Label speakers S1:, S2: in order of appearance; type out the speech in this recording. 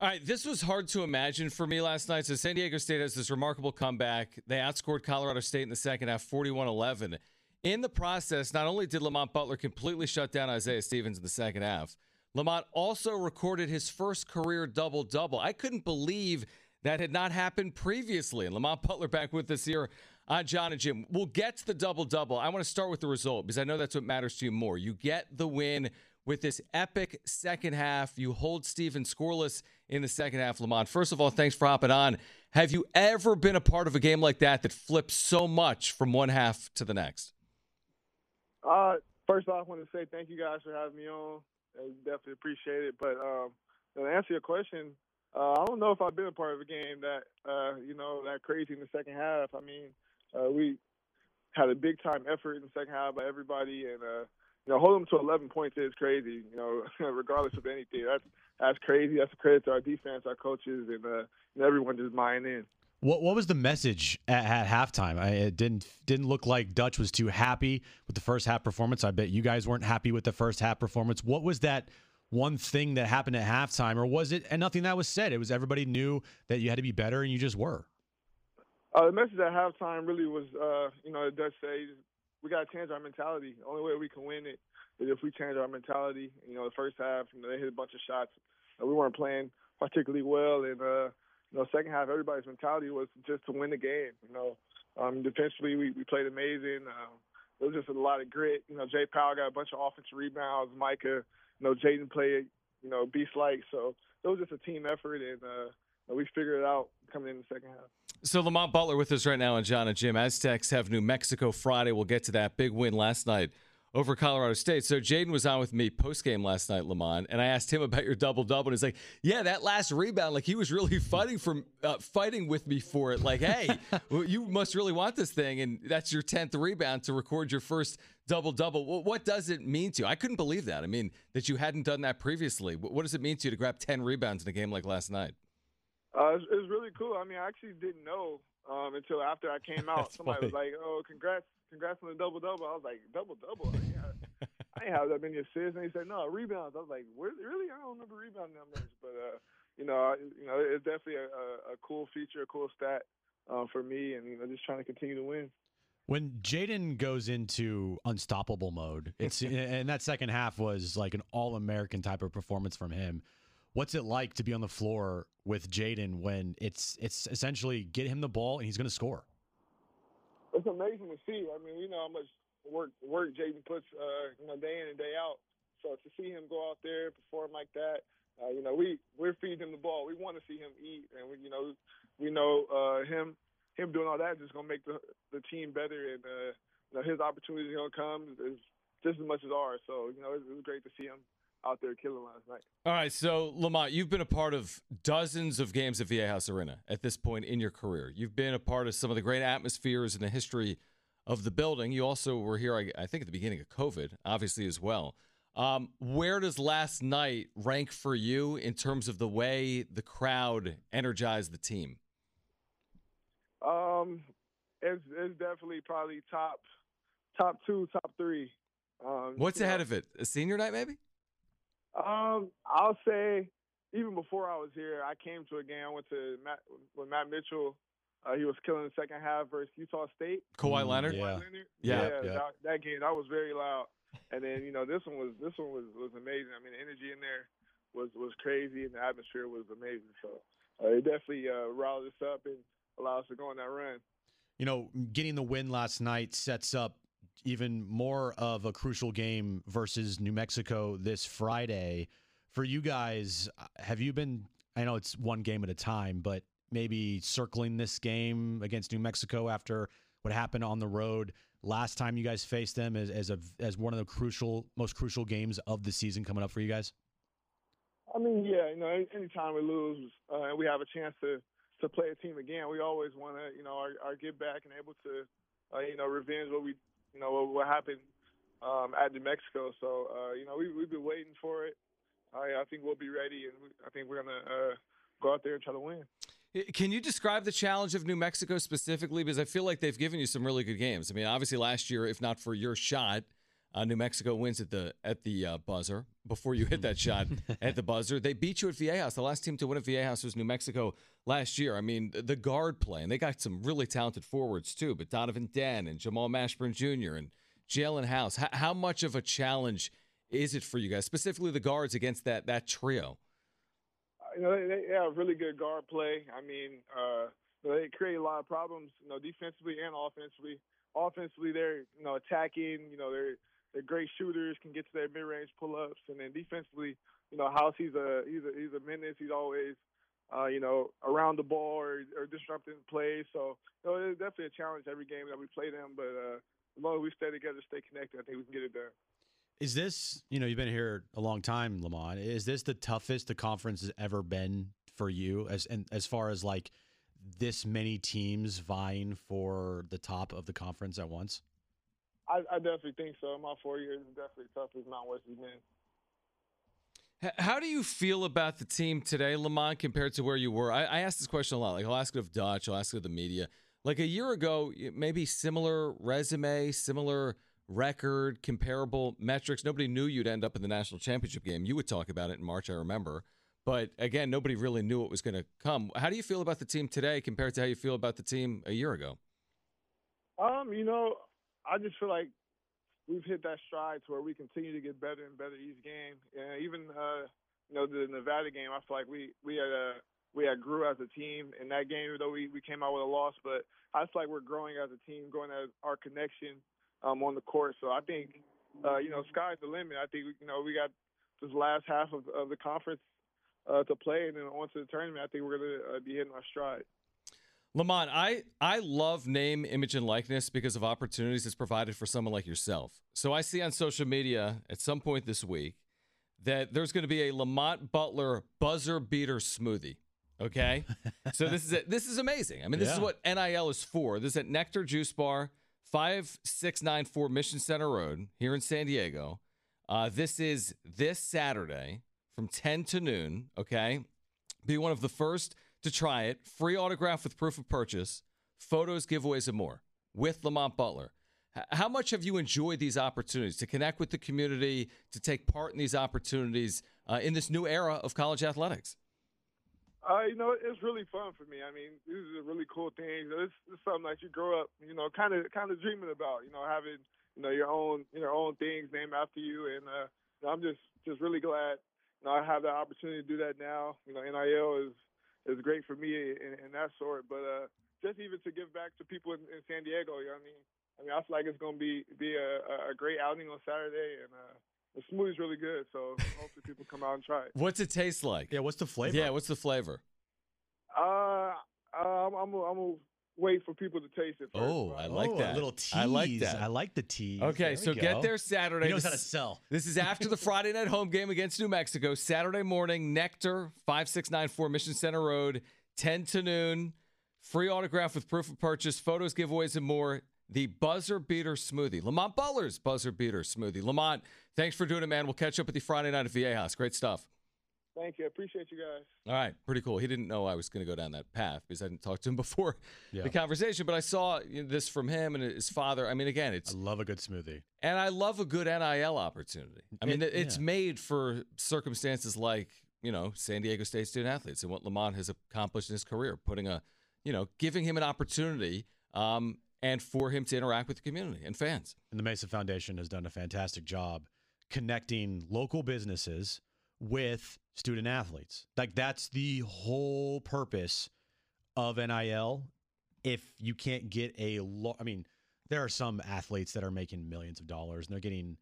S1: All right, this was hard to imagine for me last night. So San Diego State has this remarkable comeback. They outscored Colorado State in the second half 41-11. In the process, not only did Lamont Butler completely shut down Isaiah Stevens in the second half, Lamont also recorded his first career double-double. I couldn't believe that had not happened previously. And Lamont Butler back with us here on Jon and Jim. We'll get to the double-double. I want to start with the result because I know that's what matters to you more. You get the win with this epic second half. You hold Steven scoreless in the second half, Lamont. First of all, thanks for hopping on. Have you ever been a part of a game like that that flips so much from one half to the next?
S2: Uh, first off, I want to say thank you guys for having me on. I definitely appreciate it. But um, to answer your question, uh, I don't know if I've been a part of a game that uh, you know that crazy in the second half. I mean, uh, we had a big time effort in the second half by everybody, and uh, you know, hold them to 11 points is crazy. You know, regardless of anything, that's that's crazy. That's a credit to our defense, our coaches, and, uh, and everyone just buying in.
S3: What what was the message at, at halftime? I, it didn't didn't look like Dutch was too happy with the first half performance. I bet you guys weren't happy with the first half performance. What was that one thing that happened at halftime, or was it and nothing that was said? It was everybody knew that you had to be better, and you just were.
S2: Uh, the message at halftime really was, uh, you know, Dutch says we got to change our mentality. The only way we can win it is if we change our mentality. You know, the first half, you know, they hit a bunch of shots. we weren't playing particularly well, and uh, you know, second half, everybody's mentality was just to win the game. You know, um, defensively, we, we played amazing. Um, there was just a lot of grit. You know, Jay Powell got a bunch of offensive rebounds. Micah, you know, Jaedon played, you know, beast like. So it was just a team effort, and uh, we figured it out coming in the second half.
S1: So Lamont Butler with us right now on Jon and Jim. Aztecs have New Mexico Friday. We'll get to that big win last night over Colorado State. So Jaedon was on with me post game last night, Lamont, and I asked him about your double double, and he's like, "Yeah, that last rebound, like he was really fighting for, uh, fighting with me for it. Like, hey, you must really want this thing, and that's your tenth rebound to record your first double double. Well, what does it mean to you? I couldn't believe that. I mean, that you hadn't done that previously. What does it mean to you to grab ten rebounds in a game like last night?
S2: Uh, it was really cool. I mean, I actually didn't know um, until after I came out. Somebody funny. was like, "Oh, congrats, congrats on the double double." I was like, "Double double." I ain't have that many assists. And he said, "No rebounds." I was like, "Really? I don't remember rebounding that much." But uh, you know, I, you know, it's definitely a, a, a cool feature, a cool stat uh, for me, and you know, just trying to continue to win.
S3: When Jaedon goes into unstoppable mode, it's and that second half was like an all American type of performance from him. What's it like to be on the floor with Jaedon when it's it's essentially get him the ball and he's going to score?
S2: It's amazing to see. I mean, we know how much work work Jaedon puts, uh, you know, day in and day out. So to see him go out there perform like that, uh, you know, we we're feeding him the ball. We want to see him eat, and we, you know, we know uh, him him doing all that is just gonna make the the team better, and uh, you know, his opportunities gonna come is just as much as ours. So you know, it, it was great to see him out there killing last night.
S1: All right, so Lamont, you've been a part of dozens of games at Viejas Arena at this point in your career. You've been a part of some of the great atmospheres in the history of the building. You also were here, I, think, at the beginning of COVID, obviously as well. Um, where does last night rank for you in terms of the way the crowd energized the team?
S2: Um, it's, it's definitely probably top top two, top three. Um,
S1: What's ahead know. of it? A senior night, maybe?
S2: Um, I'll say even before I was here, I came to a game. I went to Matt with Matt Mitchell. Uh, he was killing the second half versus Utah State.
S1: Kawhi mm, Leonard.
S3: Yeah.
S2: Leonard.
S3: Yeah.
S2: yeah, yeah. That, that, game that was very loud. And then you know this one was this one was was amazing. I mean the energy in there was was crazy and the atmosphere was amazing. So uh, it definitely uh, riled us up and allowed us to go on that run.
S3: You know, getting the win last night sets up even more of a crucial game versus New Mexico this Friday. For you guys, have you been? I know it's one game at a time, but maybe circling this game against New Mexico after what happened on the road last time you guys faced them as, as a as one of the crucial, most crucial games of the season coming up for you guys.
S2: I mean, yeah, you know, anytime we lose uh, and we have a chance to to play a team again, we always want to, you know, our, our get back and able to, uh, you know, revenge what we you know what, what happened um, at New Mexico. So uh, you know we we've been waiting for it. I I think we'll be ready, and we, I think we're gonna uh, go out there and try to win.
S1: Can you describe the challenge of New Mexico specifically? Because I feel like they've given you some really good games. I mean, obviously last year, if not for your shot, Uh, New Mexico wins at the at the uh, buzzer before you hit that shot at the buzzer. They beat you at Viejas. The last team to win at Viejas was New Mexico last year. I mean, the guard play, and they got some really talented forwards too. But Donovan Dent and Jamal Mashburn Jr. and Jaelen House. H- how much of a challenge is it for you guys, specifically the guards against that that trio?
S2: You know, they, they have really good guard play. I mean, uh, they create a lot of problems. You know, defensively and offensively. Offensively, they're you know attacking. You know, they're they're great shooters, can get to their mid-range pull-ups, and then defensively, you know, House he's a he's a he's a menace. He's always uh, you know, around the ball or, or disrupting plays. So, you know, it's definitely a challenge every game that we play them. But uh, as long as we stay together, stay connected, I think we can get it done.
S3: Is this, you know, you've been here a long time, Lamont. Is this the toughest the conference has ever been for you as and as far as like this many teams vying for the top of the conference at once?
S2: I, I definitely think so. My four years is definitely tough as Mount West has been.
S1: How do you feel about the team today, Lamont, compared to where you were? I, I ask this question a lot. Like I'll ask it of Dutch, I'll ask it of the media. Like a year ago, maybe similar resume, similar record, comparable metrics. Nobody knew you'd end up in the national championship game. You would talk about it in March, I remember. But again, nobody really knew it was going to come. How do you feel about the team today compared to how you feel about the team a year ago?
S2: Um, you know, I just feel like we've hit that stride to where we continue to get better and better each game. And even uh, you know the Nevada game, I feel like we we had uh, we had grew as a team in that game, though we we came out with a loss. But I feel like we're growing as a team, growing as our connection um, on the court. So I think uh, you know sky's the limit. I think you know we got this last half of, of the conference uh, to play, and then on to the tournament. I think we're to uh, be hitting our stride.
S1: Lamont, I, I love name, image, and likeness because of opportunities it's provided for someone like yourself. So I see on social media at some point this week that there's going to be a Lamont Butler buzzer beater smoothie. Okay, so this is a, this is amazing. I mean, this yeah. is what NIL is for. This is at Nectar Juice Bar, five six nine four Mission Center Road here in San Diego. Uh, this is this Saturday from ten to noon. Okay, be one of the first to try it. Free autograph with proof of purchase, photos, giveaways, and more with Lamont Butler. How much have you enjoyed these opportunities to connect with the community, to take part in these opportunities uh, in this new era of college athletics?
S2: Uh, you know, it's really fun for me. I mean, this is a really cool thing. It's, something that you grow up, you know, kind of kind of dreaming about. You know, having you know your own your own things named after you, and uh, I'm just just really glad you know I have the opportunity to do that now. You know, NIL is is great for me in, in that sort. But uh, just even to give back to people in, in San Diego, you know what I mean? I mean, I feel like it's going to be be a, a great outing on Saturday, and uh, the smoothie's really good. So hopefully people come out and try it.
S1: What's it taste like?
S3: Yeah, what's the flavor?
S1: Yeah, what's the flavor?
S2: Uh, I'm I'm a, I'm a wait for people to taste it. First,
S1: oh, I like
S3: oh,
S1: that.
S3: A little tease.
S1: I like that.
S3: I like the tease.
S1: Okay, so
S3: go.
S1: get there Saturday.
S3: He knows
S1: this,
S3: how to sell.
S1: This is after the Friday night home game against New Mexico. Saturday morning, Nectar, 5694 Mission Center Road. 10 to noon. Free autograph with proof of purchase, photos, giveaways, and more. The Buzzer Beater Smoothie. Lamont Butler's Buzzer Beater Smoothie. Lamont, thanks for doing it, man. We'll catch up with you Friday night at Viejas. Great stuff.
S2: Thank you. I appreciate you guys.
S1: All right. Pretty cool. He didn't know I was going to go down that path because I didn't talk to him before
S3: yeah.
S1: the conversation, but I saw this from him and his father. I mean, again, it's.
S3: I love a good smoothie.
S1: And I love a good NIL opportunity. I mean, it, it's yeah. made for circumstances like you know, San Diego State student athletes and what Lamont has accomplished in his career, putting a, you know, giving him an opportunity um, and for him to interact with the community and fans.
S3: And the Mesa Foundation has done a fantastic job connecting local businesses with student athletes. Like that's the whole purpose of NIL. If you can't get a lo- I mean, there are some athletes that are making millions of dollars and they're getting